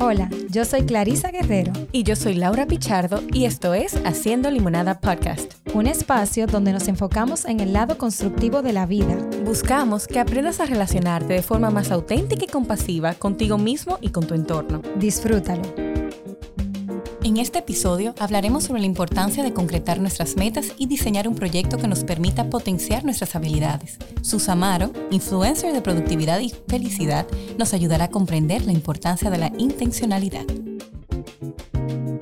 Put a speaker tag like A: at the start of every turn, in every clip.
A: Hola, yo soy Clarisa Guerrero.
B: Y yo soy Laura Pichardo y esto es Haciendo Limonada Podcast.
A: Un espacio donde nos enfocamos en el lado constructivo de la vida.
B: Buscamos que aprendas a relacionarte de forma más auténtica y compasiva contigo mismo y con tu entorno.
A: Disfrútalo.
B: En este episodio hablaremos sobre la importancia de concretar nuestras metas y diseñar un proyecto que nos permita potenciar nuestras habilidades. Susamaro, influencer de productividad y felicidad, nos ayudará a comprender la importancia de la intencionalidad.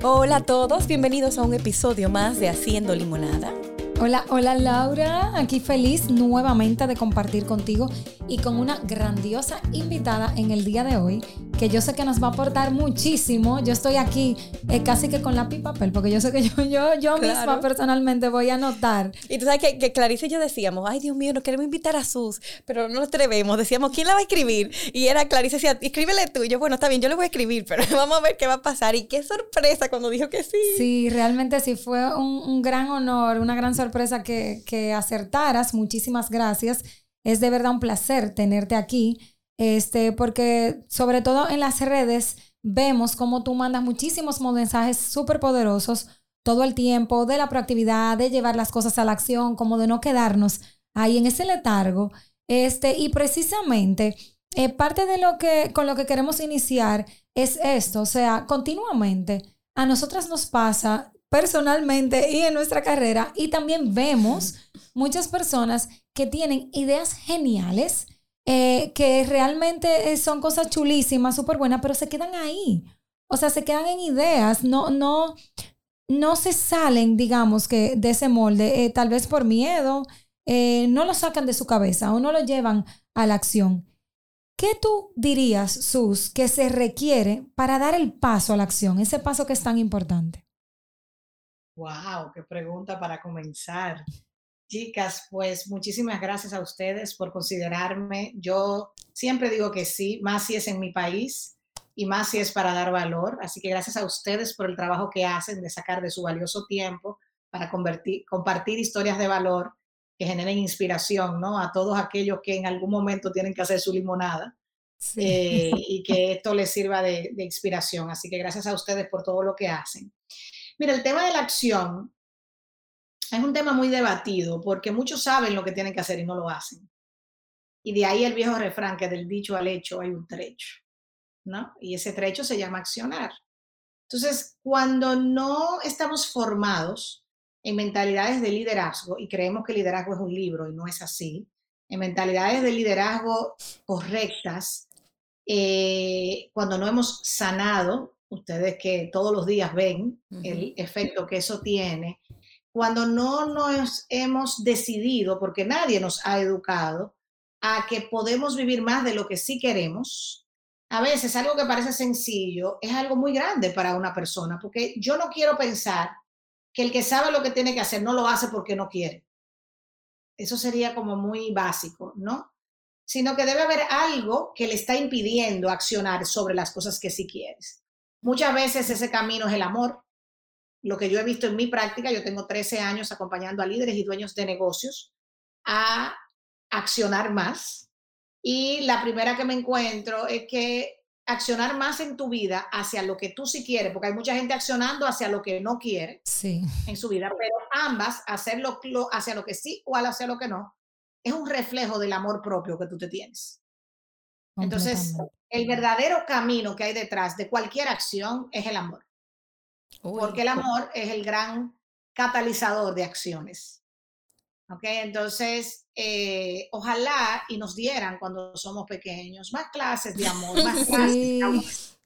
B: Hola a todos, bienvenidos a un episodio más de Haciendo Limonada.
A: Hola, hola Laura, aquí feliz nuevamente de compartir contigo y con una grandiosa invitada en el día de hoy que yo sé que nos va a aportar muchísimo. Yo estoy aquí eh, casi que con la pipa papel, porque yo sé que yo, yo, yo misma personalmente voy a anotar.
B: Y tú sabes que, que, Clarice y yo decíamos, ay Dios mío, no queremos invitar a Sus, pero no nos atrevemos. Decíamos, ¿quién la va a escribir? Y era Clarice decía, escríbele tú. Y yo, bueno, está bien, yo le voy a escribir, pero vamos a ver qué va a pasar. Y qué sorpresa cuando dijo que sí.
A: Sí, realmente sí, fue un, un gran honor, una gran sorpresa que, que acertaras. Muchísimas gracias. Es de verdad un placer tenerte aquí este, porque sobre todo en las redes vemos cómo tú mandas muchísimos mensajes súper poderosos todo el tiempo de la proactividad, de llevar las cosas a la acción, como de no quedarnos ahí en ese letargo. Este, y precisamente eh, parte de lo que con lo que queremos iniciar es esto, o sea, continuamente a nosotras nos pasa personalmente y en nuestra carrera y también vemos muchas personas que tienen ideas geniales, eh, que realmente eh, son cosas chulísimas, súper buenas, pero se quedan ahí. O sea, se quedan en ideas, no, no, no se salen, digamos, que de ese molde, eh, tal vez por miedo, no lo sacan de su cabeza o no lo llevan a la acción. ¿Qué tú dirías, Sus, que se requiere para dar el paso a la acción, ese paso que es tan importante?
C: Wow, qué pregunta para comenzar. Chicas, pues muchísimas gracias a ustedes por considerarme. Yo siempre digo que sí, más si es en mi país y más si es para dar valor. Así que gracias a ustedes por el trabajo que hacen de sacar de su valioso tiempo para compartir historias de valor que generen inspiración, ¿no? A todos aquellos que en algún momento tienen que hacer su limonada eh, y que esto les sirva de, de inspiración. Así que gracias a ustedes por todo lo que hacen. Mira, el tema de la acción es un tema muy debatido porque muchos saben lo que tienen que hacer y no lo hacen. Y de ahí el viejo refrán que del dicho al hecho hay un trecho, ¿no? Y ese trecho se llama accionar. Entonces, cuando no estamos formados en mentalidades de liderazgo, y creemos que liderazgo es un libro y no es así, en mentalidades de liderazgo correctas, eh, cuando no hemos sanado, ustedes que todos los días ven el efecto que eso tiene, cuando no nos hemos decidido, porque nadie nos ha educado, a que podemos vivir más de lo que sí queremos, a veces algo que parece sencillo es algo muy grande para una persona, porque yo no quiero pensar que el que sabe lo que tiene que hacer no lo hace porque no quiere. Eso sería como muy básico, ¿no? Sino que debe haber algo que le está impidiendo accionar sobre las cosas que sí quieres. Muchas veces ese camino es el amor, lo que yo he visto en mi práctica, yo tengo 13 años acompañando a líderes y dueños de negocios a accionar más. Y la primera que me encuentro es que accionar más en tu vida hacia lo que tú sí quieres, porque hay mucha gente accionando hacia lo que no quiere
A: sí.
C: en su vida, pero ambas, hacerlo hacia lo que sí o hacia lo que no, es un reflejo del amor propio que tú te tienes. Entonces, el verdadero camino que hay detrás de cualquier acción es el amor porque el amor es el gran catalizador de acciones. ¿Ok? Entonces, eh, ojalá y nos dieran cuando somos pequeños más clases de amor, más clases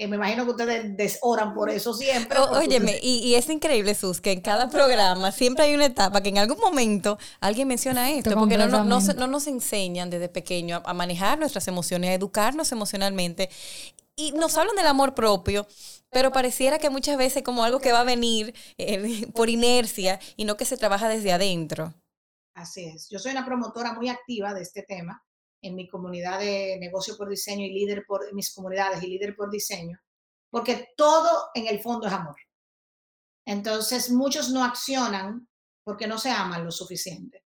C: eh, me imagino que ustedes desoran por eso siempre.
B: óyeme, y, es increíble, Sus, que en cada programa siempre hay una etapa que en algún momento alguien menciona esto, porque no, no, no, nos enseñan desde pequeño a manejar nuestras emociones, a educarnos emocionalmente. Y nos hablan del amor propio, pero pareciera que muchas veces como algo que va a venir eh, por inercia y no que se trabaja desde adentro.
C: Así es. Yo soy una promotora muy activa de este tema en mi comunidad de negocio por diseño y líder por mis comunidades y líder por diseño, porque todo en el fondo es amor. Entonces, muchos no accionan porque no se aman lo suficiente.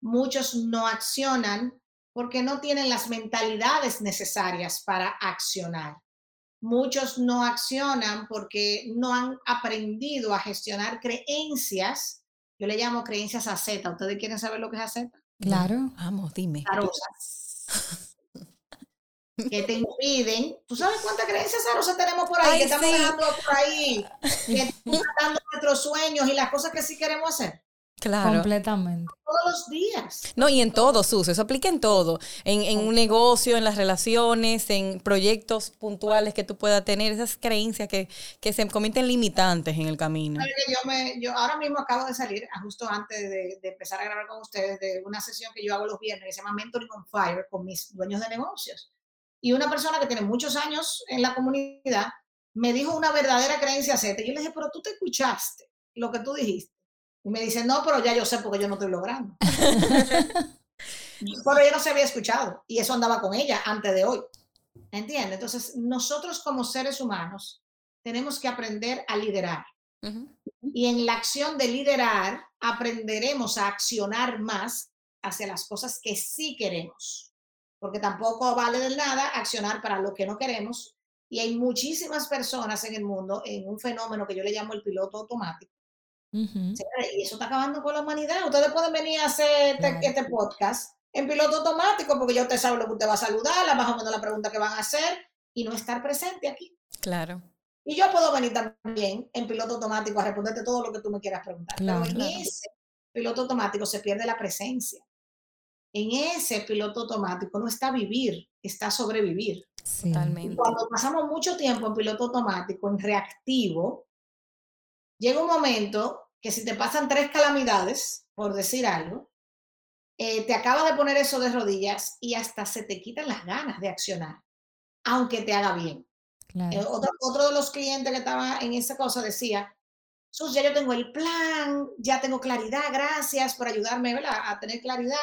C: Muchos no accionan porque no tienen las mentalidades necesarias para accionar. Muchos no accionan porque no han aprendido a gestionar creencias. Yo le llamo creencias a Z. ¿Ustedes quieren saber lo que es a Z?
A: Claro.
B: Vamos, dime.
C: que te impiden. ¿Tú sabes cuántas creencias zarosas tenemos por ahí? que estamos dejando por ahí, que estamos matando nuestros sueños y las cosas que sí queremos hacer.
A: Claro. Completamente.
C: Todos los días.
B: No, y en todo, Sus, eso aplica en todo. En, en, un negocio, en las relaciones, en proyectos puntuales que tú puedas tener, esas creencias que, que se cometen limitantes en el camino.
C: Yo, me, yo ahora mismo acabo de salir, justo antes de, de, empezar a grabar con ustedes, de una sesión que yo hago los viernes que se llama Mentoring on Fire con mis dueños de negocios. Y una persona que tiene muchos años en la comunidad me dijo una verdadera creencia Z. Y yo le dije, pero tú te escuchaste lo que tú dijiste. Y me dice, no, pero ya yo sé porque yo no estoy logrando. pero ella no se había escuchado y eso andaba con ella antes de hoy. ¿Entiendes? Entonces, nosotros como seres humanos tenemos que aprender a liderar. Y en la acción de liderar aprenderemos a accionar más hacia las cosas que sí queremos. Porque tampoco vale de nada accionar para lo que no queremos. Y hay muchísimas personas en el mundo en un fenómeno que yo le llamo el piloto automático, y eso está acabando con la humanidad. Ustedes pueden venir a hacer este, este, podcast en piloto automático porque ya usted sabe lo que usted va a saludar, la más o menos la pregunta que van a hacer y no estar presente aquí.
B: Claro.
C: Y yo puedo venir también en piloto automático a responderte todo lo que tú me quieras preguntar. Pero en ese piloto automático se pierde la presencia. En ese piloto automático no está vivir, está sobrevivir.
B: Totalmente.
C: cuando pasamos mucho tiempo en piloto automático, en reactivo, llega un momento que si te pasan tres calamidades, por decir algo, eh, te acaba de poner eso de rodillas y hasta se te quitan las ganas de accionar, aunque te haga bien. Eh, otro, otro, de los clientes que estaba en esa cosa decía, Sus, ya yo tengo el plan, ya tengo claridad, gracias por ayudarme a tener claridad,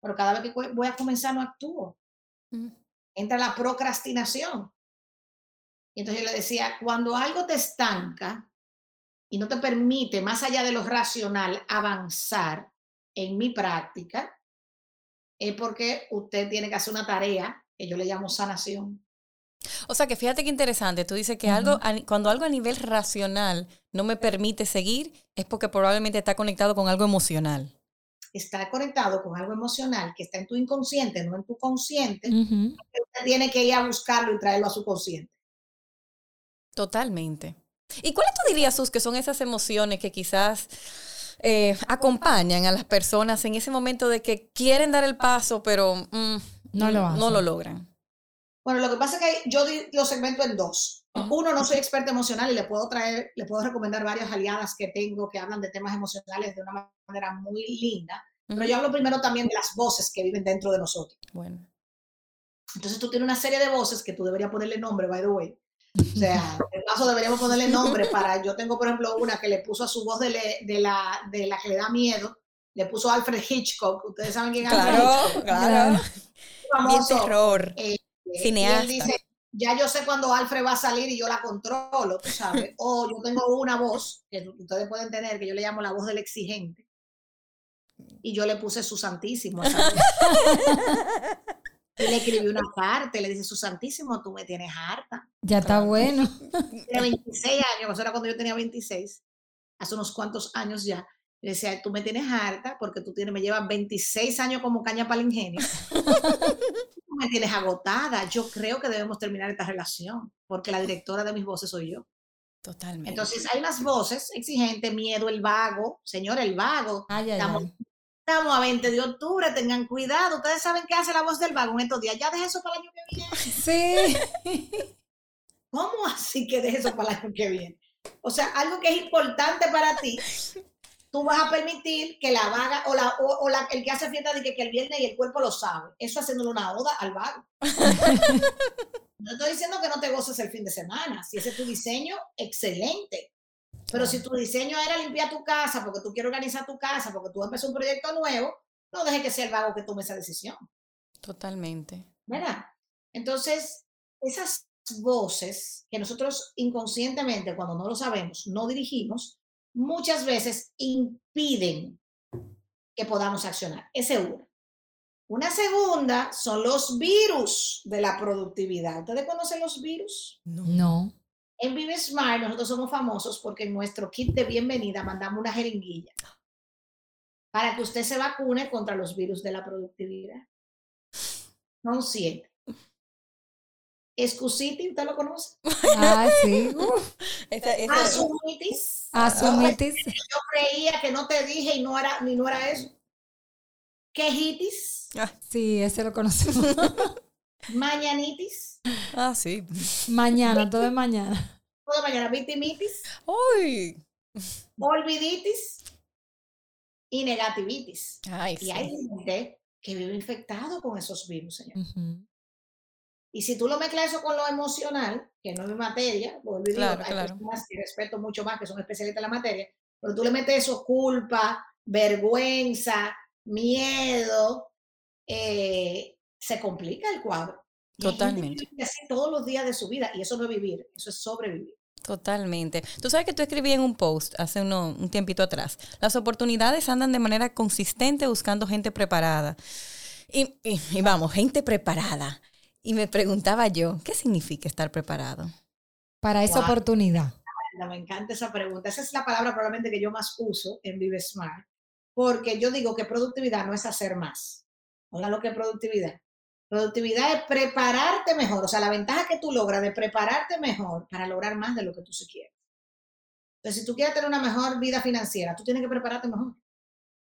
C: pero cada vez que voy a comenzar no actúo. Entra la procrastinación. Y entonces yo le decía, cuando algo te estanca, y no te permite, más allá de lo racional, avanzar en mi práctica, es porque usted tiene que hacer una tarea que yo le llamo sanación.
B: O sea que fíjate qué interesante, tú dices que algo, cuando algo a nivel racional no me permite seguir, es porque probablemente está conectado con algo emocional.
C: Está conectado con algo emocional que está en tu inconsciente, no en tu consciente. Usted tiene que ir a buscarlo y traerlo a su consciente.
B: Totalmente. ¿Y cuáles tú dirías, Sus, que son esas emociones que quizás eh, acompañan a las personas en ese momento de que quieren dar el paso, pero mm, no, lo no, lo logran?
C: Bueno, lo que pasa es que yo lo segmento en dos. Uno, no soy experta emocional y le puedo traer, le puedo recomendar varias aliadas que tengo que hablan de temas emocionales de una manera muy linda. Pero yo hablo primero también de las voces que viven dentro de nosotros.
B: Bueno.
C: Entonces tú tienes una serie de voces que tú deberías ponerle nombre, by the way, o sea, en caso deberíamos ponerle nombre para, yo tengo por ejemplo una que le puso a su voz de, la, de la que le da miedo, le puso Alfred Hitchcock, ustedes saben quién es
B: Alfred
C: Hitchcock.
B: Claro, Famoso, terror, eh, cineasta.
C: Y él dice, ya yo sé cuando Alfred va a salir y yo la controlo, tú sabes. o yo tengo una voz que ustedes pueden tener, que yo le llamo la voz del exigente. Y yo le puse su santísimo. Y le escribí una parte, le dice, su santísimo, tú me tienes harta.
A: Ya está bueno.
C: Tiene 26 años, eso era cuando yo tenía 26, hace unos cuantos años ya. Le decía, tú me tienes harta porque tú tienes, me llevas 26 años como caña para el ingenio. tú me tienes agotada. Yo creo que debemos terminar esta relación porque la directora de mis voces soy yo.
B: Totalmente.
C: Entonces hay unas voces exigentes, miedo, el vago, señor, el vago.
A: Ay, ay, ay.
C: Estamos a 20 de octubre, tengan cuidado. Ustedes saben qué hace la voz del vago en estos días. Ya deje eso para el año que
A: viene.
C: Sí. ¿Cómo así que deje eso para el año que viene? O sea, algo que es importante para ti, tú vas a permitir que la vaga o, la, o, la, el que hace fiesta de que, el viernes y el cuerpo lo sabe. Eso haciéndole una oda al vago. no estoy diciendo que no te goces el fin de semana. Si ese es tu diseño, excelente. Pero si tu diseño era limpiar tu casa porque tú quieres organizar tu casa, porque tú empezó un proyecto nuevo, no dejes que sea el vago que tome esa decisión.
B: Totalmente.
C: ¿Verdad? Entonces, esas voces que nosotros inconscientemente, cuando no lo sabemos, no dirigimos, muchas veces impiden que podamos accionar. Ese uno. Una segunda son los virus de la productividad. ¿Ustedes conocen los virus?
A: No.
C: En Vive Smart nosotros somos famosos porque en nuestro kit de bienvenida mandamos una jeringuilla para que usted se vacune contra los virus de la productividad. Son siete. Excusiti, ¿usted lo conoce?
A: Ah, sí.
C: Asumitis.
A: Asumitis.
C: Yo creía que no te dije y no era, ni no era eso. Quejitis.
A: Ah, sí, ese lo conocemos.
C: Mañanitis.
B: Ah, sí.
A: Mañana, todo es mañana.
C: Todo mañana. Vitimitis.
B: Uy.
C: Olviditis. Y negativitis.
B: Ay,
C: y hay gente que vive infectado con esos virus, señor. Y si tú lo mezclas eso con lo emocional, que no es mi materia, porque claro, hay personas que respeto mucho más, que son especialistas en la materia, pero tú le metes eso, culpa, vergüenza, miedo, eh, se complica el cuadro.
B: Totalmente.
C: así todos los días de su vida, y eso no es vivir, eso es sobrevivir.
B: Totalmente. Tú sabes que tú escribí en un post hace un tiempito atrás, las oportunidades andan de manera consistente buscando gente preparada. y, y vamos, gente preparada y me preguntaba yo, ¿qué significa estar preparado?
A: Para esa oportunidad.
C: Me encanta esa pregunta. Esa es la palabra probablemente que yo más uso en Vive Smart, porque yo digo que productividad no es hacer más. Oigan lo que es productividad. Productividad es prepararte mejor, o sea, la ventaja que tú logras de prepararte mejor para lograr más de lo que tú se quieres. Entonces, si tú quieres tener una mejor vida financiera, tú tienes que prepararte mejor.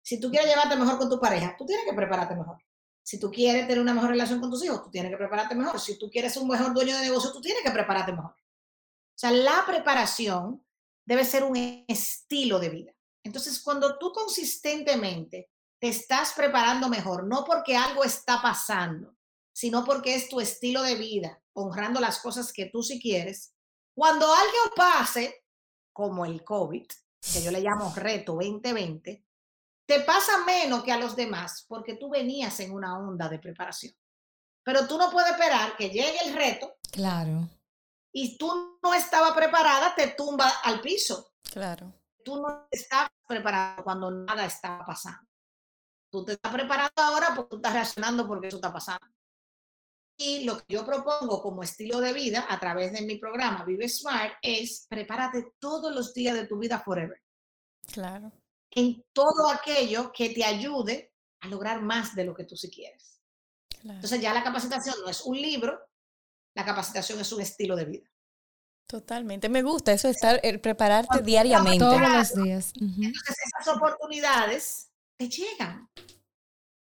C: Si tú quieres llevarte mejor con tu pareja, tú tienes que prepararte mejor. Si tú quieres tener una mejor relación con tus hijos, tú tienes que prepararte mejor. Si tú quieres un mejor dueño de negocio, tú tienes que prepararte mejor. O sea, la preparación debe ser un estilo de vida. Entonces, cuando tú consistentemente te estás preparando mejor, no porque algo está pasando, sino porque es tu estilo de vida, honrando las cosas que tú sí quieres, cuando algo pase, como el COVID, que yo le llamo reto 2020, te pasa menos que a los demás porque tú venías en una onda de preparación. Pero tú no puedes esperar que llegue el reto.
A: Claro.
C: Y tú no estabas preparada, te tumba al piso.
B: Claro.
C: Tú no estás preparada cuando nada está pasando. Tú te estás preparando ahora porque tú estás reaccionando porque eso está pasando. Y lo que yo propongo como estilo de vida a través de mi programa Vive Smart es prepárate todos los días de tu vida forever.
B: Claro
C: en todo aquello que te ayude a lograr más de lo que tú sí quieres. Entonces ya la capacitación no es un libro, la capacitación es un estilo de vida.
B: Totalmente, me gusta eso estar, prepararte diariamente.
A: Todos los días.
C: Entonces esas oportunidades te llegan,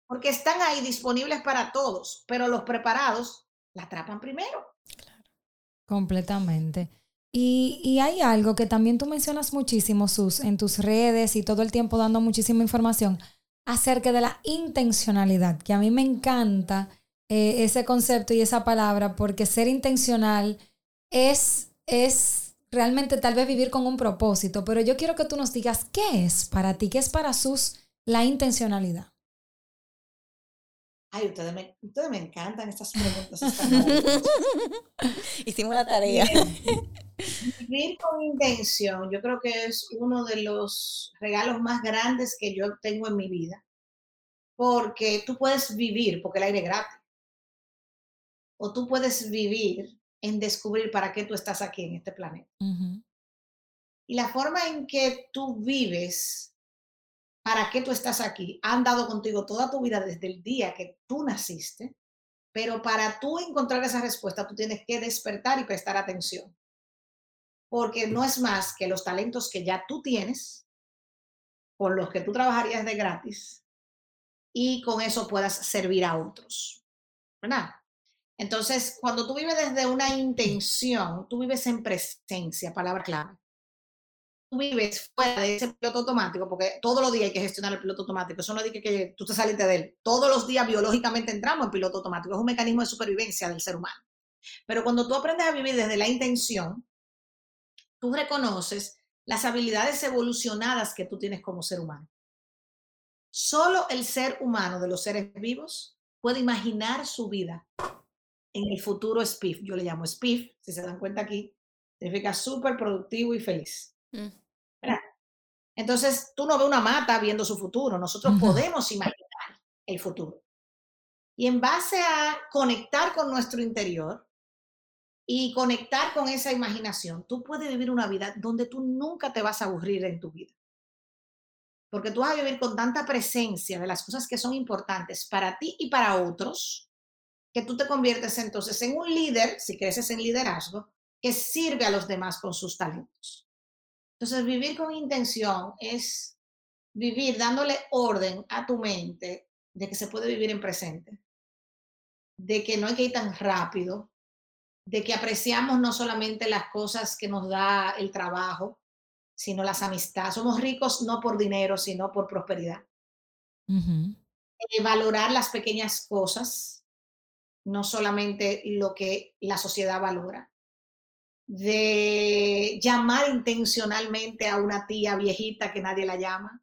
C: porque están ahí disponibles para todos, pero los preparados la atrapan primero.
A: Completamente. Y, hay algo que también tú mencionas muchísimo, Sus, en tus redes y todo el tiempo dando muchísima información acerca de la intencionalidad, que a mí me encanta eh, ese concepto y esa palabra, porque ser intencional es, es realmente tal vez vivir con un propósito, pero yo quiero que tú nos digas qué es para ti, qué es para Sus la intencionalidad.
C: Ay, ustedes me, ustedes me encantan estas preguntas.
B: Hicimos la tarea.
C: Vivir con intención, yo creo que es uno de los regalos más grandes que yo tengo en mi vida. Porque tú puedes vivir, porque el aire es gratis. O tú puedes vivir en descubrir para qué tú estás aquí en este planeta. Y la forma en que tú vives, para qué tú estás aquí, han dado contigo toda tu vida desde el día que tú naciste. Pero para tú encontrar esa respuesta, tú tienes que despertar y prestar atención porque no es más que los talentos que ya tú tienes, con los que tú trabajarías de gratis, y con eso puedas servir a otros. ¿Verdad? Entonces, cuando tú vives desde una intención, tú vives en presencia, palabra clave. Vives fuera de ese piloto automático, porque todos los días hay que gestionar el piloto automático. Eso no es que, que tú te saliste de él. Todos los días biológicamente entramos en piloto automático. Es un mecanismo de supervivencia del ser humano. Pero cuando tú aprendes a vivir desde la intención, tú reconoces las habilidades evolucionadas que tú tienes como ser humano. Solo el ser humano de los seres vivos puede imaginar su vida en el futuro SPIF. Yo le llamo SPIF, si se dan cuenta aquí, significa súper productivo y feliz. Mm. Entonces, tú no ves una mata viendo su futuro, nosotros podemos imaginar el futuro. Y en base a conectar con nuestro interior y conectar con esa imaginación, tú puedes vivir una vida donde tú nunca te vas a aburrir en tu vida. Porque tú vas a vivir con tanta presencia de las cosas que son importantes para ti y para otros, que tú te conviertes entonces en un líder, si creces en liderazgo, que sirve a los demás con sus talentos. Entonces, vivir con intención es vivir dándole orden a tu mente de que se puede vivir en presente, de que no hay que ir tan rápido, de que apreciamos no solamente las cosas que nos da el trabajo, sino las amistades. Somos ricos no por dinero, sino por prosperidad. Eh, valorar las pequeñas cosas, no solamente lo que la sociedad valora de llamar intencionalmente a una tía viejita que nadie la llama,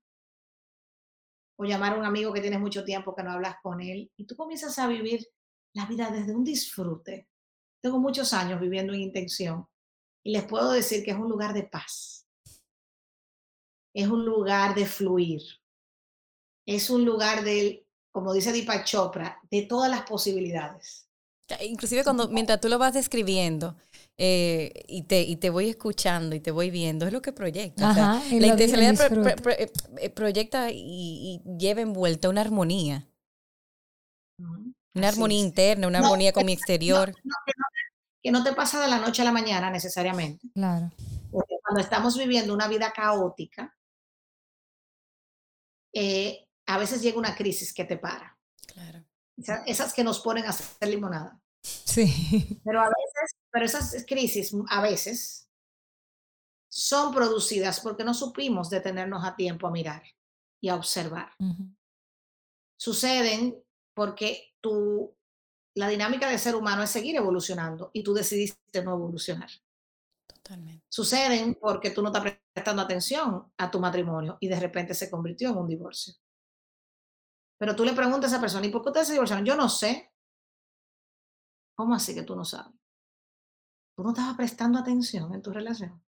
C: o llamar a un amigo que tienes mucho tiempo que no hablas con él, y tú comienzas a vivir la vida desde un disfrute. Tengo muchos años viviendo en intención y les puedo decir que es un lugar de paz, es un lugar de fluir, es un lugar de, como dice Deepak Chopra, de todas las posibilidades.
B: Inclusive cuando mientras tú lo vas describiendo, eh, y, te, y te voy escuchando y te voy viendo, es lo que proyecta. la intencionalidad eh, eh, proyecta y, lleva envuelta una armonía. Una armonía interna, una armonía con mi exterior.
C: que, no, te pasa de la noche a la mañana necesariamente.
A: Claro.
C: Porque cuando estamos viviendo una vida caótica, a veces llega una crisis que te para.
B: Claro.
C: esas que nos ponen a hacer limonada.
A: Sí.
C: Pero a veces, pero esas crisis a veces son producidas porque no supimos detenernos a tiempo a mirar y a observar. Suceden porque tú, la dinámica de ser humano es seguir evolucionando y tú decidiste no evolucionar.
B: Totalmente.
C: Suceden porque tú no estás prestando atención a tu matrimonio y de repente se convirtió en un divorcio. Pero tú le preguntas a esa persona, ¿y por qué ustedes se divorciaron? Yo no sé. ¿Cómo así que tú no sabes? Tú no estabas prestando atención en tu relación.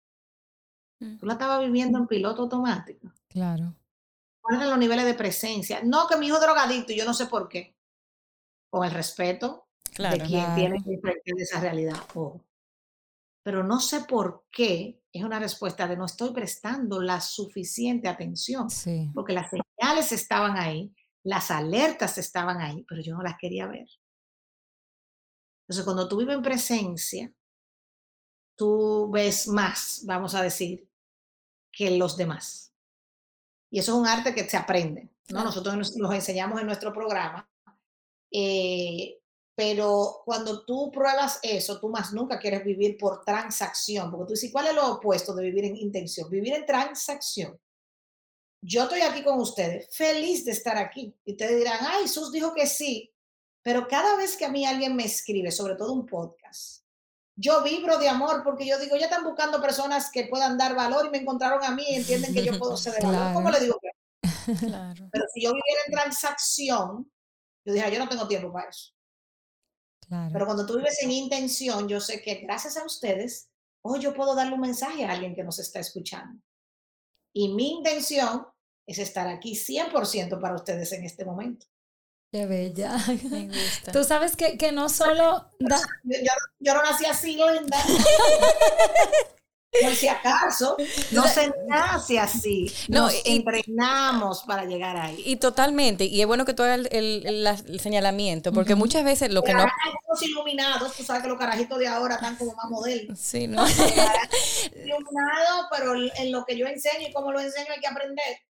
C: Tú la estabas viviendo en piloto automático.
A: Claro.
C: ¿Cuáles eran los niveles de presencia? No, que mi hijo es drogadicto, yo no sé por qué. Con el respeto de quien tiene que enfrentar esa realidad. Pero no sé por qué es una respuesta de no estoy prestando la suficiente atención.
A: Sí.
C: Porque las señales estaban ahí, las alertas estaban ahí, pero yo no las quería ver. Entonces, cuando tú vives en presencia, tú ves más, vamos a decir, que los demás. Y eso es un arte que se aprende, ¿no? Nosotros nos, enseñamos en nuestro programa, eh, pero cuando tú pruebas eso, tú más nunca quieres vivir por transacción, porque tú dices, ¿cuál es lo opuesto de vivir en intención? Vivir en transacción. Yo estoy aquí con ustedes, feliz de estar aquí. Y ustedes dirán, ay, Sus dijo que sí, pero cada vez que a mí alguien me escribe, sobre todo un podcast, yo vibro de amor porque yo digo, ya están buscando personas que puedan dar valor y me encontraron a mí y entienden que yo puedo ser de valor. ¿Cómo le digo? Claro. Pero si yo viviera en transacción, yo dije, yo no tengo tiempo para eso. Claro. Pero cuando tú vives en intención, yo sé que gracias a ustedes, hoy yo puedo darle un mensaje a alguien que nos está escuchando. Y mi intención es estar aquí 100% para ustedes en este momento.
A: Qué bella. Me gusta. Tú sabes que, que no solo...
C: Yo, no nací así, Linda. Por si acaso, no se nace así. Nos entrenamos para llegar ahí.
B: Y totalmente. Y es bueno que tú hagas el, señalamiento, porque muchas veces lo que no.
C: Los iluminados, tú sabes que los carajitos de ahora están como más modernos.
B: Sí, ¿no?
C: iluminados, pero en lo que yo enseño y cómo lo enseño hay que aprender.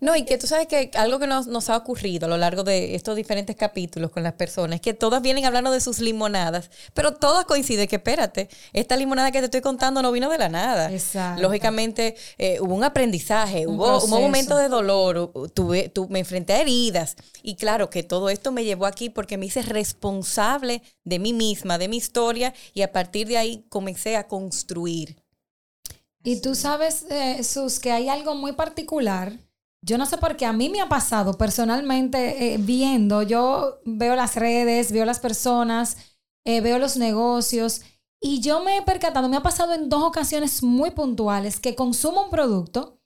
B: No, y que tú sabes que algo que nos, ha ocurrido a lo largo de estos diferentes capítulos con las personas es que todas vienen hablando de sus limonadas, pero todas coinciden que, espérate, esta limonada que te estoy contando no vino de la nada.
A: Exacto.
B: Lógicamente, eh, hubo un aprendizaje, hubo un momento de dolor, tuve, me enfrenté a heridas. Y claro que todo esto me llevó aquí porque me hice responsable de mí misma, de mi historia, y a partir de ahí comencé a construir.
A: Y tú sabes, eh, Sus, que hay algo muy particular yo no sé por qué a mí me ha pasado personalmente eh, viendo, yo veo las redes, veo las personas, eh, veo los negocios y yo me he percatado, me ha pasado en dos ocasiones muy puntuales que consumo un producto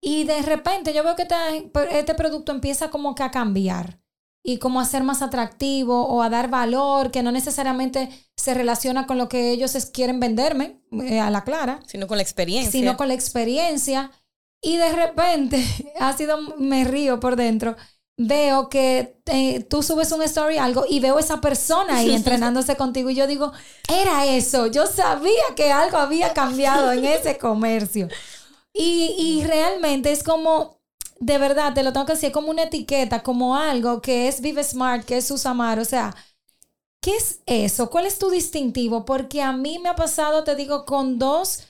A: y de repente yo veo que este, este producto empieza como que a cambiar. y cómo hacer más atractivo o a dar valor que no necesariamente se relaciona con lo que ellos quieren venderme eh, a la clara.
B: Sino con la experiencia.
A: Sino con la experiencia. Y de repente, ha sido, me río por dentro, veo que eh, tú subes un story algo y veo esa persona ahí entrenándose contigo y yo digo, era eso, yo sabía que algo había cambiado en ese comercio. Y, y realmente es como, de verdad, te lo tengo que decir, como una etiqueta, como algo que es Vive Smart, que es Susamar, o sea, ¿qué es eso? ¿Cuál es tu distintivo? Porque a mí me ha pasado, te digo, con dos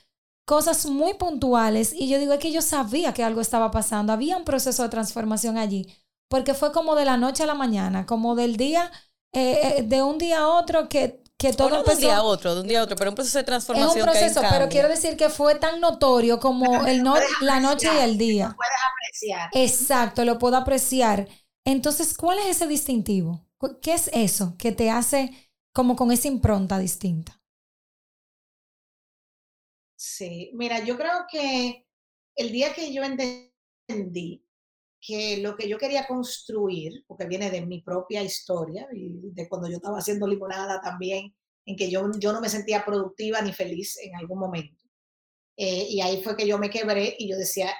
A: cosas muy puntuales y yo digo, es que yo sabía que algo estaba pasando, había un proceso de transformación allí porque fue como de la noche a la mañana, como del día, eh, eh, de un día a otro que, que todo
B: empezó... De un día a otro, de un día a otro, pero un proceso de transformación.
A: Es un proceso, pero quiero decir que fue tan notorio como el no, la noche y el día.
C: Lo puedes apreciar.
A: Exacto, lo puedo apreciar. Entonces, ¿cuál es ese distintivo? ¿Qué es eso que te hace como con esa impronta distinta?
C: Sí, mira, yo creo que el día que yo entendí que lo que yo quería construir, porque viene de mi propia historia y de cuando yo estaba haciendo limonada también, en que yo, yo no me sentía productiva ni feliz en algún momento. Eh, y ahí fue que yo me quebré y yo decía,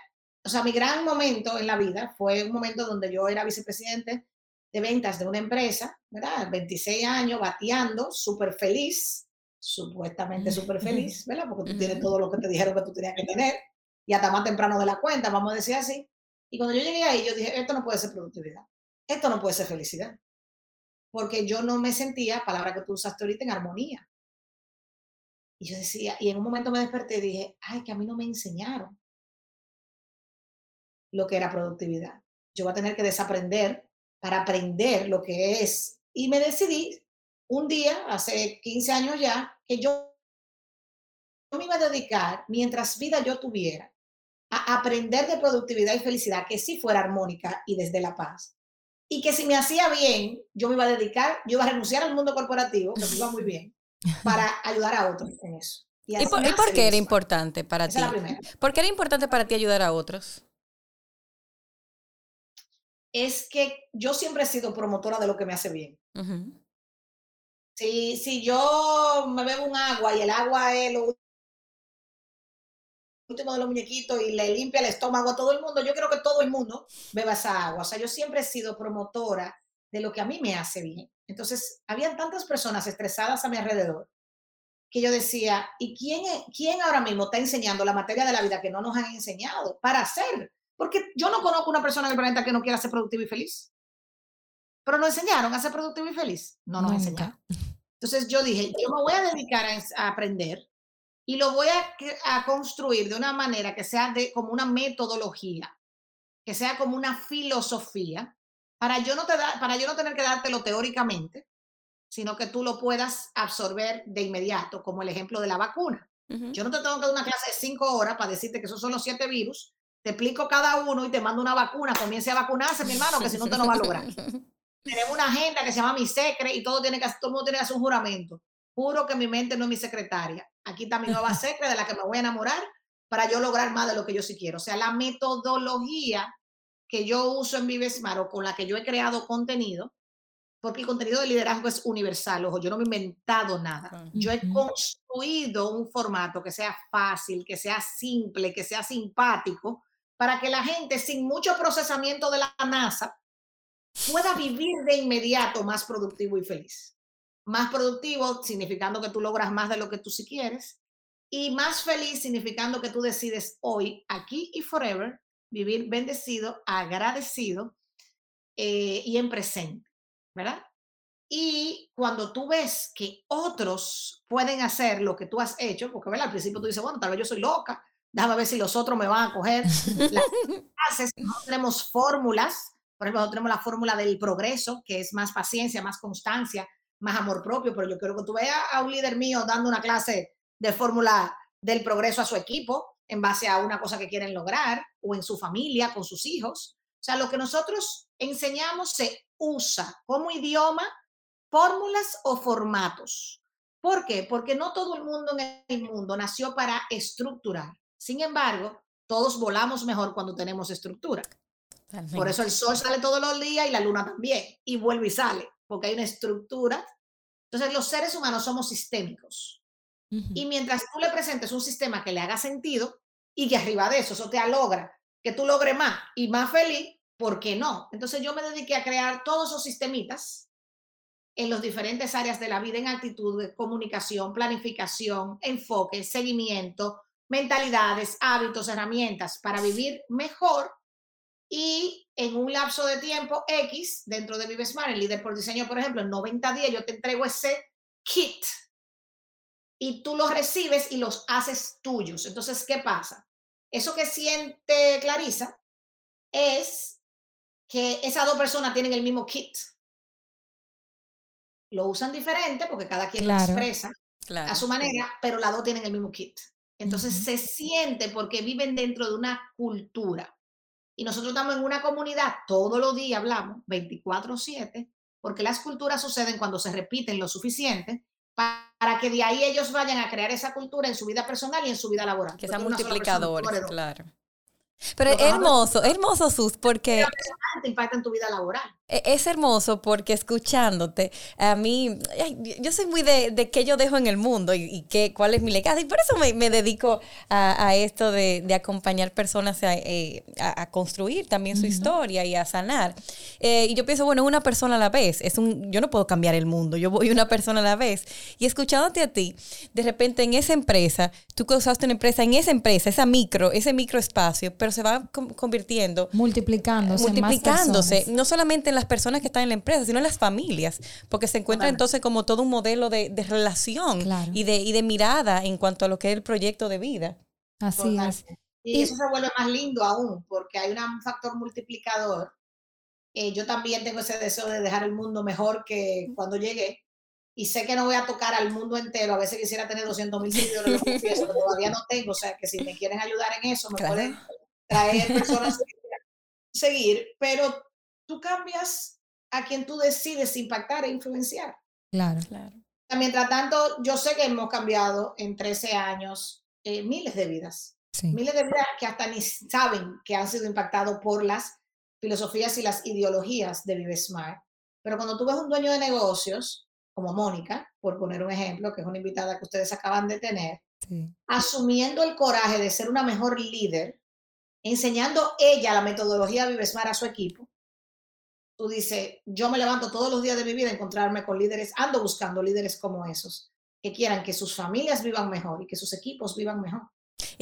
C: o sea, mi gran momento en la vida fue un momento donde yo era vicepresidente de ventas de una empresa, ¿verdad? 26 años, bateando, súper feliz, supuestamente súper feliz, ¿verdad? Porque tú tienes todo lo que te dijeron que tú tenías que tener y hasta más temprano de la cuenta, vamos a decir así. Y cuando yo llegué ahí, yo dije, esto no puede ser productividad, esto no puede ser felicidad, porque yo no me sentía, palabra que tú usaste ahorita, en armonía. Y yo decía, y en un momento me desperté y dije, ay, que a mí no me enseñaron lo que era productividad. Yo voy a tener que desaprender para aprender lo que es. Y me decidí un día, hace 15 años ya, que yo me iba a dedicar, mientras vida yo tuviera, a aprender de productividad y felicidad que sí fuera armónica y desde la paz. Y que si me hacía bien, yo me iba a dedicar, yo iba a renunciar al mundo corporativo, que me iba muy bien, para ayudar a otros en eso.
B: ¿Y, por, qué era importante para ti? ¿Por qué era importante para ti ayudar a otros?
C: Es que yo siempre he sido promotora de lo que me hace bien. Si, si yo me bebo un agua y el agua es lo último de los muñequitos y le limpia el estómago a todo el mundo, yo creo que todo el mundo beba esa agua. O sea, yo siempre he sido promotora de lo que a mí me hace bien. Entonces, habían tantas personas estresadas a mi alrededor que yo decía, ¿y quién, quién ahora mismo está enseñando la materia de la vida que no nos han enseñado para hacer? Porque yo no conozco una persona en el planeta que no quiera ser productiva y feliz. Pero nos enseñaron a ser productivo y feliz. No nos enseñaron. Entonces yo dije, yo me voy a dedicar a aprender y lo voy a, construir de una manera que sea de, como una metodología, que sea como una filosofía, para yo, no te da, para yo no tener que dártelo teóricamente, sino que tú lo puedas absorber de inmediato, como el ejemplo de la vacuna. Yo no te tengo que dar una clase de cinco horas para decirte que esos son los siete virus, te explico cada uno y te mando una vacuna, comience a vacunarse, mi hermano, que si no te no va a lograr. Tenemos una agenda que se llama Mi Secre y todo, tiene que, todo el mundo tiene que hacer un juramento. Juro que mi mente no es mi secretaria. Aquí está mi nueva secre de la que me voy a enamorar para yo lograr más de lo que yo sí quiero. O sea, la metodología que yo uso en Vivesmar o con la que yo he creado contenido, porque el contenido de liderazgo es universal, ojo, yo no me he inventado nada. Yo he construido un formato que sea fácil, que sea simple, que sea simpático, para que la gente sin mucho procesamiento de la NASA pueda vivir de inmediato más productivo y feliz más productivo, significando que tú logras más de lo que tú sí quieres, y más feliz, significando que tú decides hoy, aquí y forever, vivir bendecido, agradecido eh, y en presente, ¿verdad? Y cuando tú ves que otros pueden hacer lo que tú has hecho, porque ¿verdad? al principio tú dices, bueno, tal vez yo soy loca, déjame ver si los otros me van a coger. Las no tenemos fórmulas, por ejemplo, tenemos la fórmula del progreso, que es más paciencia, más constancia, más amor propio, pero yo quiero que tú veas a un líder mío dando una clase de fórmula del progreso a su equipo en base a una cosa que quieren lograr o en su familia, con sus hijos. O sea, lo que nosotros enseñamos se usa como idioma, fórmulas o formatos. ¿Por qué? Porque no todo el mundo en el mundo nació para estructurar. Sin embargo, todos volamos mejor cuando tenemos estructura. Por eso el sol sale todos los días y la luna también, y vuelve y sale, porque hay una estructura. Entonces los seres humanos somos sistémicos. Y mientras tú le presentes un sistema que le haga sentido y que arriba de eso, eso te logra que tú logres más y más feliz, ¿por qué no? Entonces yo me dediqué a crear todos esos sistemitas en las diferentes áreas de la vida, en actitud, comunicación, planificación, enfoque, seguimiento, mentalidades, hábitos, herramientas para vivir mejor y en un lapso de tiempo X dentro de Vive Smart, el líder por diseño, por ejemplo, en 90 días yo te entrego ese kit y tú los recibes y los haces tuyos. Entonces, ¿qué pasa? Eso que siente Clarisa es que esas dos personas tienen el mismo kit. Lo usan diferente porque cada quien lo expresa a su manera, pero las dos tienen el mismo kit. Entonces se siente porque viven dentro de una cultura. Y nosotros estamos en una comunidad, todos los días hablamos, 24/7, porque las culturas suceden cuando se repiten lo suficiente para que de ahí ellos vayan a crear esa cultura en su vida personal y en su vida laboral.
B: Que sean multiplicadores, claro. Pero es hermoso, hermoso, Sus, porque...
C: Te impacta en tu vida laboral.
B: E, es hermoso porque escuchándote, a mí, yo soy muy de, de qué yo dejo en el mundo y, qué, cuál es mi legado. Y por eso me, dedico a, esto de, acompañar personas eh, a, a, construir también su historia y a sanar. Eh, y yo pienso, bueno, una persona a la vez. Es un, yo no puedo cambiar el mundo, yo voy una persona a la vez. Y escuchándote a ti, de repente en esa empresa, tú causaste una empresa, en esa empresa, esa micro, ese microespacio, pero se va convirtiendo.
A: Multiplicándose.
B: Multiplicándose. no solamente en las personas que están en la empresa, sino en las familias. Porque se encuentra entonces como todo un modelo de, relación y, de, y de mirada en cuanto a lo que es el proyecto de vida.
A: Así es.
C: Y, eso se vuelve más lindo aún, porque hay un factor multiplicador. Eh, yo también tengo ese deseo de dejar el mundo mejor que cuando llegué. Y sé que no voy a tocar al mundo entero. A veces quisiera tener 200 mil seguidores, pero todavía no tengo. O sea, que si me quieren ayudar en eso, me pueden traer personas que seguir, pero tú cambias a quien tú decides impactar e influenciar.
A: Claro, claro.
C: Mientras tanto, yo sé que hemos cambiado en 13 años eh, miles de vidas. Miles de vidas que hasta ni saben que han sido impactados por las filosofías y las ideologías de Vive Smart. Pero cuando tú ves un dueño de negocios, como Mónica, por poner un ejemplo, que es una invitada que ustedes acaban de tener, asumiendo el coraje de ser una mejor líder, enseñando ella la metodología Vivesmar a su equipo, tú dices, yo me levanto todos los días de mi vida a encontrarme con líderes, ando buscando líderes como esos, que quieran que sus familias vivan mejor y que sus equipos vivan mejor.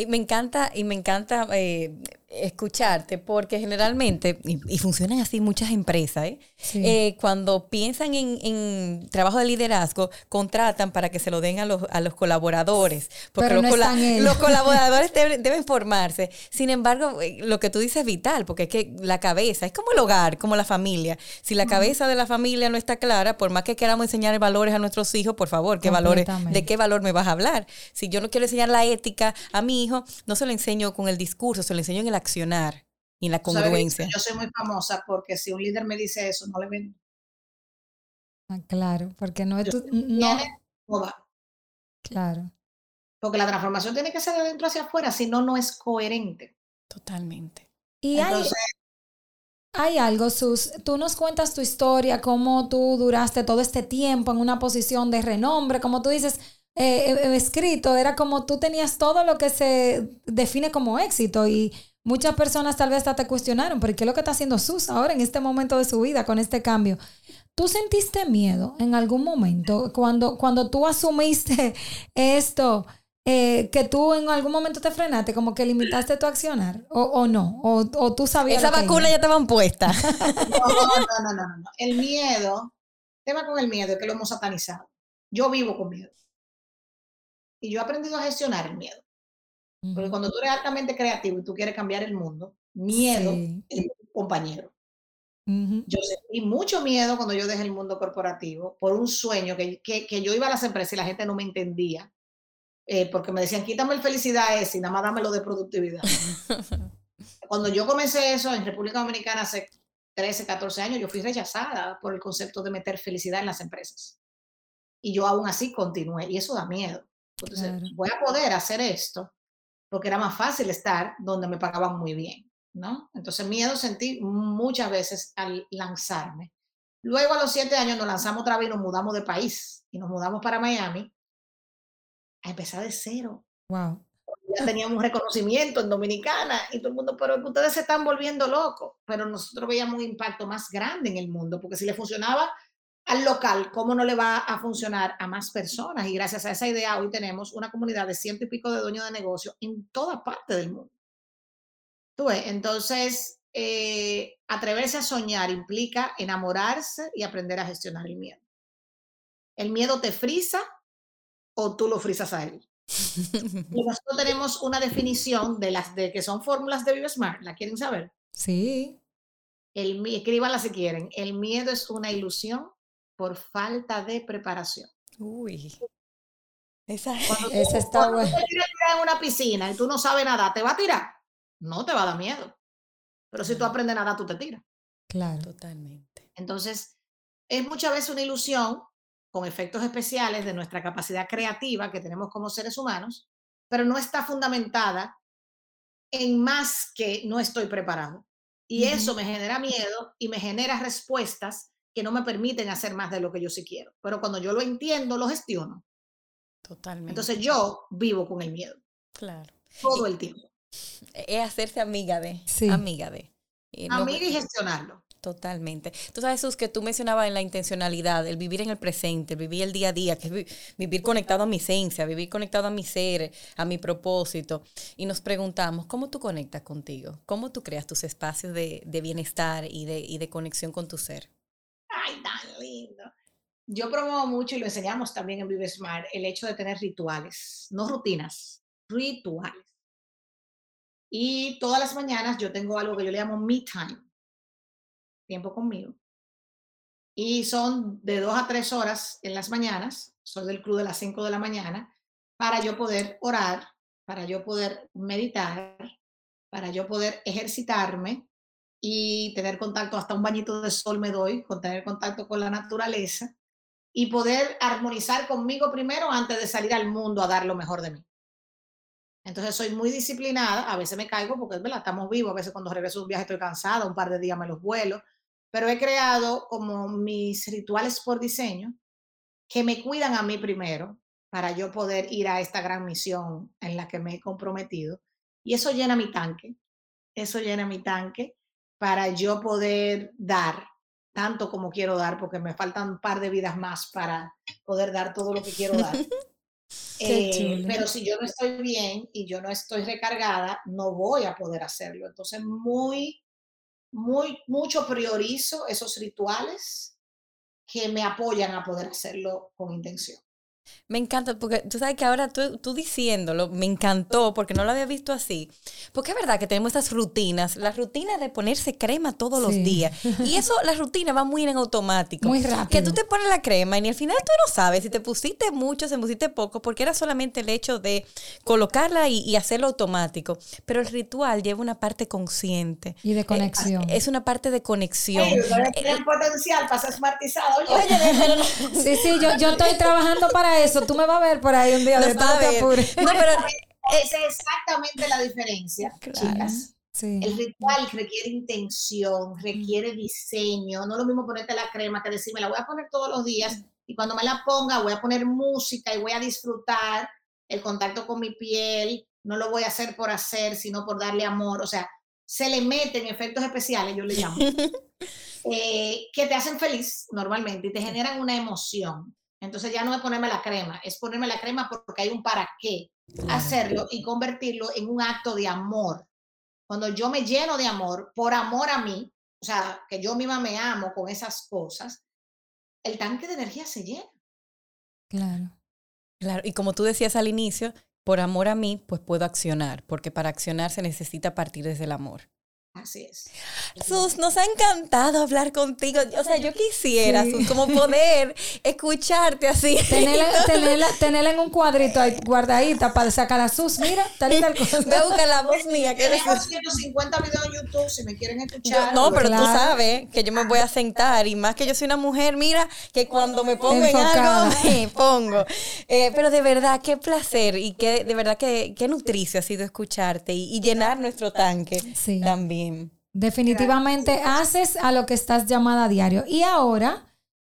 B: Y me encanta, y me encanta eh, escucharte, porque generalmente, y, funcionan así muchas empresas, ¿eh? Eh, cuando piensan en, trabajo de liderazgo, contratan para que se lo den a los, a los colaboradores, porque los, los, colaboradores deben, formarse. Sin embargo, lo que tú dices es vital, porque es que la cabeza es como el hogar, como la familia. Si la cabeza de la familia no está clara, por más que queramos enseñar valores a nuestros hijos, por favor, ¿qué valores, ¿de qué valor me vas a hablar? Si yo no quiero enseñar la ética a mi hijo, no se lo enseño con el discurso, se lo enseño en el accionar y en la congruencia.
C: Yo soy muy famosa porque si un líder me dice eso, no le vendo.
A: Ah, claro, porque no es tu... No. Claro.
C: Porque la transformación tiene que ser de dentro hacia afuera, si no, no es coherente.
B: Totalmente.
A: Y hay, hay algo, Sus, tú nos cuentas tu historia, cómo tú duraste todo este tiempo en una posición de renombre, como tú dices, eh, eh, escrito, era como tú tenías todo lo que se define como éxito y muchas personas tal vez hasta te cuestionaron, pero ¿qué es lo que está haciendo Sus ahora en este momento de su vida con este cambio? ¿Tú sentiste miedo en algún momento cuando, cuando tú asumiste esto? Eh, que tú en algún momento te frenaste, como que limitaste tu accionar, o, no, o, tú sabías.
B: Esa vacuna ya estaban puesta.
C: No, no, no, no, no, El miedo, tema con el miedo, que lo hemos satanizado. Yo vivo con miedo. Y yo he aprendido a gestionar el miedo. Porque cuando tú eres altamente creativo y tú quieres cambiar el mundo, miedo es tu compañero. Yo sentí mucho miedo cuando yo dejé el mundo corporativo por un sueño que, que, yo iba a las empresas y la gente no me entendía. Eh, porque me decían, quítame el felicidad ese y nada más dámelo de productividad. cuando yo comencé eso en República Dominicana hace 13, 14 años, yo fui rechazada por el concepto de meter felicidad en las empresas. Y yo aún así continué y eso da miedo. Entonces, voy a poder hacer esto porque era más fácil estar donde me pagaban muy bien. ¿no? Entonces miedo sentí muchas veces al lanzarme. Luego a los siete años nos lanzamos otra vez y nos mudamos de país y nos mudamos para Miami a empezar de cero.
A: Wow.
C: Ya teníamos un reconocimiento en Dominicana y todo el mundo, pero ustedes se están volviendo locos. Pero nosotros veíamos un impacto más grande en el mundo, porque si le funcionaba al local, ¿cómo no le va a funcionar a más personas? Y gracias a esa idea, hoy tenemos una comunidad de ciento y pico de dueños de negocio en toda parte del mundo. ¿Tú ves? Entonces, eh, atreverse a soñar implica enamorarse y aprender a gestionar el miedo. El miedo te frisa o tú lo frisas a él. y nosotros tenemos una definición de las de que son fórmulas de Vive Smart. ¿La quieren saber?
A: Sí.
C: El, escríbanla si quieren. El miedo es una ilusión por falta de preparación.
B: Uy.
C: Esa, esa está buena. Tú te tiras en una piscina y tú no sabes nada, ¿te va a tirar? No te va a dar miedo. Pero si tú aprendes nada, tú te tiras.
A: Claro.
B: Totalmente.
C: Entonces, es muchas veces una ilusión con efectos especiales de nuestra capacidad creativa que tenemos como seres humanos, pero no está fundamentada en más que no estoy preparado. Y eso me genera miedo y me genera respuestas que no me permiten hacer más de lo que yo sí quiero. Pero cuando yo lo entiendo, lo gestiono.
B: Totalmente.
C: Entonces yo vivo con el miedo.
B: Claro.
C: Todo el tiempo.
B: Es hacerse amiga de. Amiga de.
C: amiga y gestionarlo.
B: Totalmente. Tú sabes, Sus, que tú mencionabas en la intencionalidad, el vivir en el presente, vivir el día a día, que es vivir conectado a mi esencia, vivir conectado a mi ser, a mi propósito. Y nos preguntamos, ¿cómo tú conectas contigo? ¿Cómo tú creas tus espacios de, bienestar y de, y de conexión con tu ser?
C: Ay, tan lindo. Yo promuevo mucho y lo enseñamos también en Vive Smart, el hecho de tener rituales, no rutinas, rituales. Y todas las mañanas yo tengo algo que yo le llamo me time tiempo conmigo. Y son de dos a tres horas en las mañanas, soy del club de las cinco de la mañana, para yo poder orar, para yo poder meditar, para yo poder ejercitarme y tener contacto, hasta un bañito de sol me doy, con tener contacto con la naturaleza y poder armonizar conmigo primero antes de salir al mundo a dar lo mejor de mí. Entonces soy muy disciplinada, a veces me caigo porque verdad, estamos vivos, a veces cuando regreso de un viaje estoy cansada, un par de días me los vuelo, pero he creado como mis rituales por diseño que me cuidan a mí primero para yo poder ir a esta gran misión en la que me he comprometido. Y eso llena mi tanque, eso llena mi tanque para yo poder dar tanto como quiero dar, porque me faltan un par de vidas más para poder dar todo lo que quiero dar. Eh, pero si yo no estoy bien y yo no estoy recargada, no voy a poder hacerlo. Entonces, muy muy, mucho priorizo esos rituales que me apoyan a poder hacerlo con intención.
B: Me encanta, porque tú sabes que ahora tú, tú, diciéndolo, me encantó, porque no lo había visto así. Porque es verdad que tenemos estas rutinas, la rutina de ponerse crema todos los días. Y eso, la rutina va muy en automático.
A: Muy rápido.
B: Que tú te pones la crema y al final tú no sabes si te pusiste mucho, si te pusiste poco, porque era solamente el hecho de colocarla y, hacerlo automático. Pero el ritual lleva una parte consciente.
A: Y de conexión.
B: es una parte de conexión.
C: Sí, eh, potencial para ser smartizado.
A: Oye, sí, sí, yo, yo estoy trabajando para eso. Tú me vas a ver por ahí un día de
C: no pero es exactamente la diferencia, chicas. El ritual requiere intención, requiere diseño. No es lo mismo ponerte la crema que decir, me la voy a poner todos los días y cuando me la ponga voy a poner música y voy a disfrutar el contacto con mi piel. No lo voy a hacer por hacer, sino por darle amor. O sea, se le meten efectos especiales, yo le llamo, eh, que te hacen feliz normalmente y te generan una emoción. Entonces ya no es ponerme la crema, es ponerme la crema porque hay un para qué hacerlo y convertirlo en un acto de amor. Cuando yo me lleno de amor, por amor a mí, o sea, que yo misma me amo con esas cosas, el tanque de energía se llena.
A: Claro.
B: Claro, y como tú decías al inicio, por amor a mí, pues puedo accionar, porque para accionar se necesita partir desde el amor.
C: Así es.
B: Sus, nos ha encantado hablar contigo. O sea, yo quisiera, Sus, como poder escucharte así.
A: Tenerla, en un cuadrito ahí guardadita para sacar a Sus. Mira, tal y tal cosa.
B: Voy a buscar la voz mía.
C: Que Tenemos 150 videos en YouTube si me quieren escuchar.
B: no, pero tú sabes que yo me voy a sentar y más que yo soy una mujer, mira, que cuando me pongo en algo, me pongo. Eh, pero de verdad, qué placer y qué, de verdad, qué, qué nutricio ha sido escucharte y, y llenar nuestro tanque también.
A: Definitivamente haces a lo que estás llamada a diario. Y ahora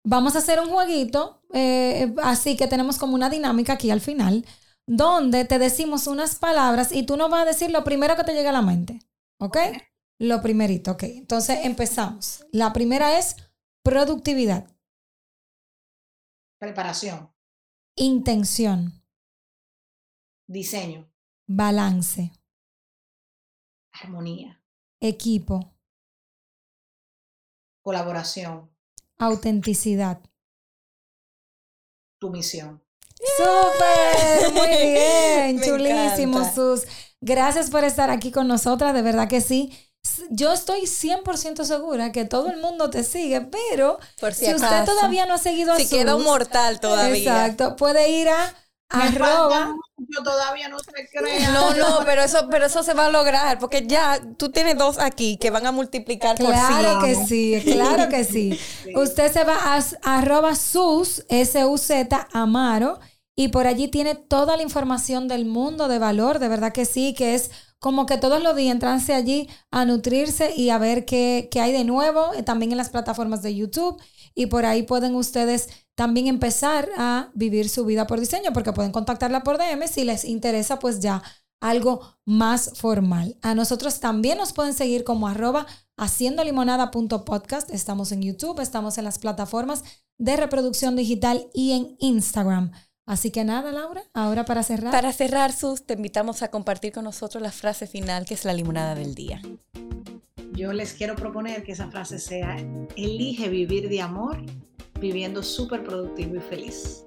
A: vamos a hacer un jueguito, eh, así que tenemos como una dinámica aquí al final, donde te decimos unas palabras y tú nos vas a decir lo primero que te llega a la mente. ¿Ok? Lo primerito, ok. Entonces empezamos. La primera es productividad.
C: Preparación.
A: Intención.
C: Diseño.
A: Balance.
C: Armonía.
A: Equipo.
C: Colaboración.
A: Autenticidad.
C: Tu misión.
A: ¡Súper! Muy bien, chulísimo, Sus. Gracias por estar aquí con nosotras, de verdad que sí. Yo estoy 100% segura que todo el mundo te sigue, pero si, usted todavía no ha seguido a
B: Si queda un mortal todavía.
A: Exacto, puede ir a arroba.
C: Yo todavía no te creo.
B: No, no, pero eso, pero eso se va a lograr, porque ya tú tienes dos aquí que van a multiplicar
A: por Claro que sí, claro que sí. Usted se va a arroba sus, S-U-Z, Amaro, y por allí tiene toda la información del mundo de valor, de verdad que sí, que es como que todos los días entranse allí a nutrirse y a ver qué, qué hay de nuevo, eh, también en las plataformas de YouTube, y por ahí pueden ustedes también empezar a vivir su vida por diseño, porque pueden contactarla por DM si les interesa, pues ya algo más formal. A nosotros también nos pueden seguir como arroba haciendo. Estamos en YouTube, estamos en las plataformas de reproducción digital y en Instagram. Así que nada, Laura, ahora para cerrar.
B: Para cerrar, Sus, te invitamos a compartir con nosotros la frase final, que es la limonada del día.
C: Yo les quiero proponer que esa frase sea, elige vivir de amor viviendo súper productivo y feliz.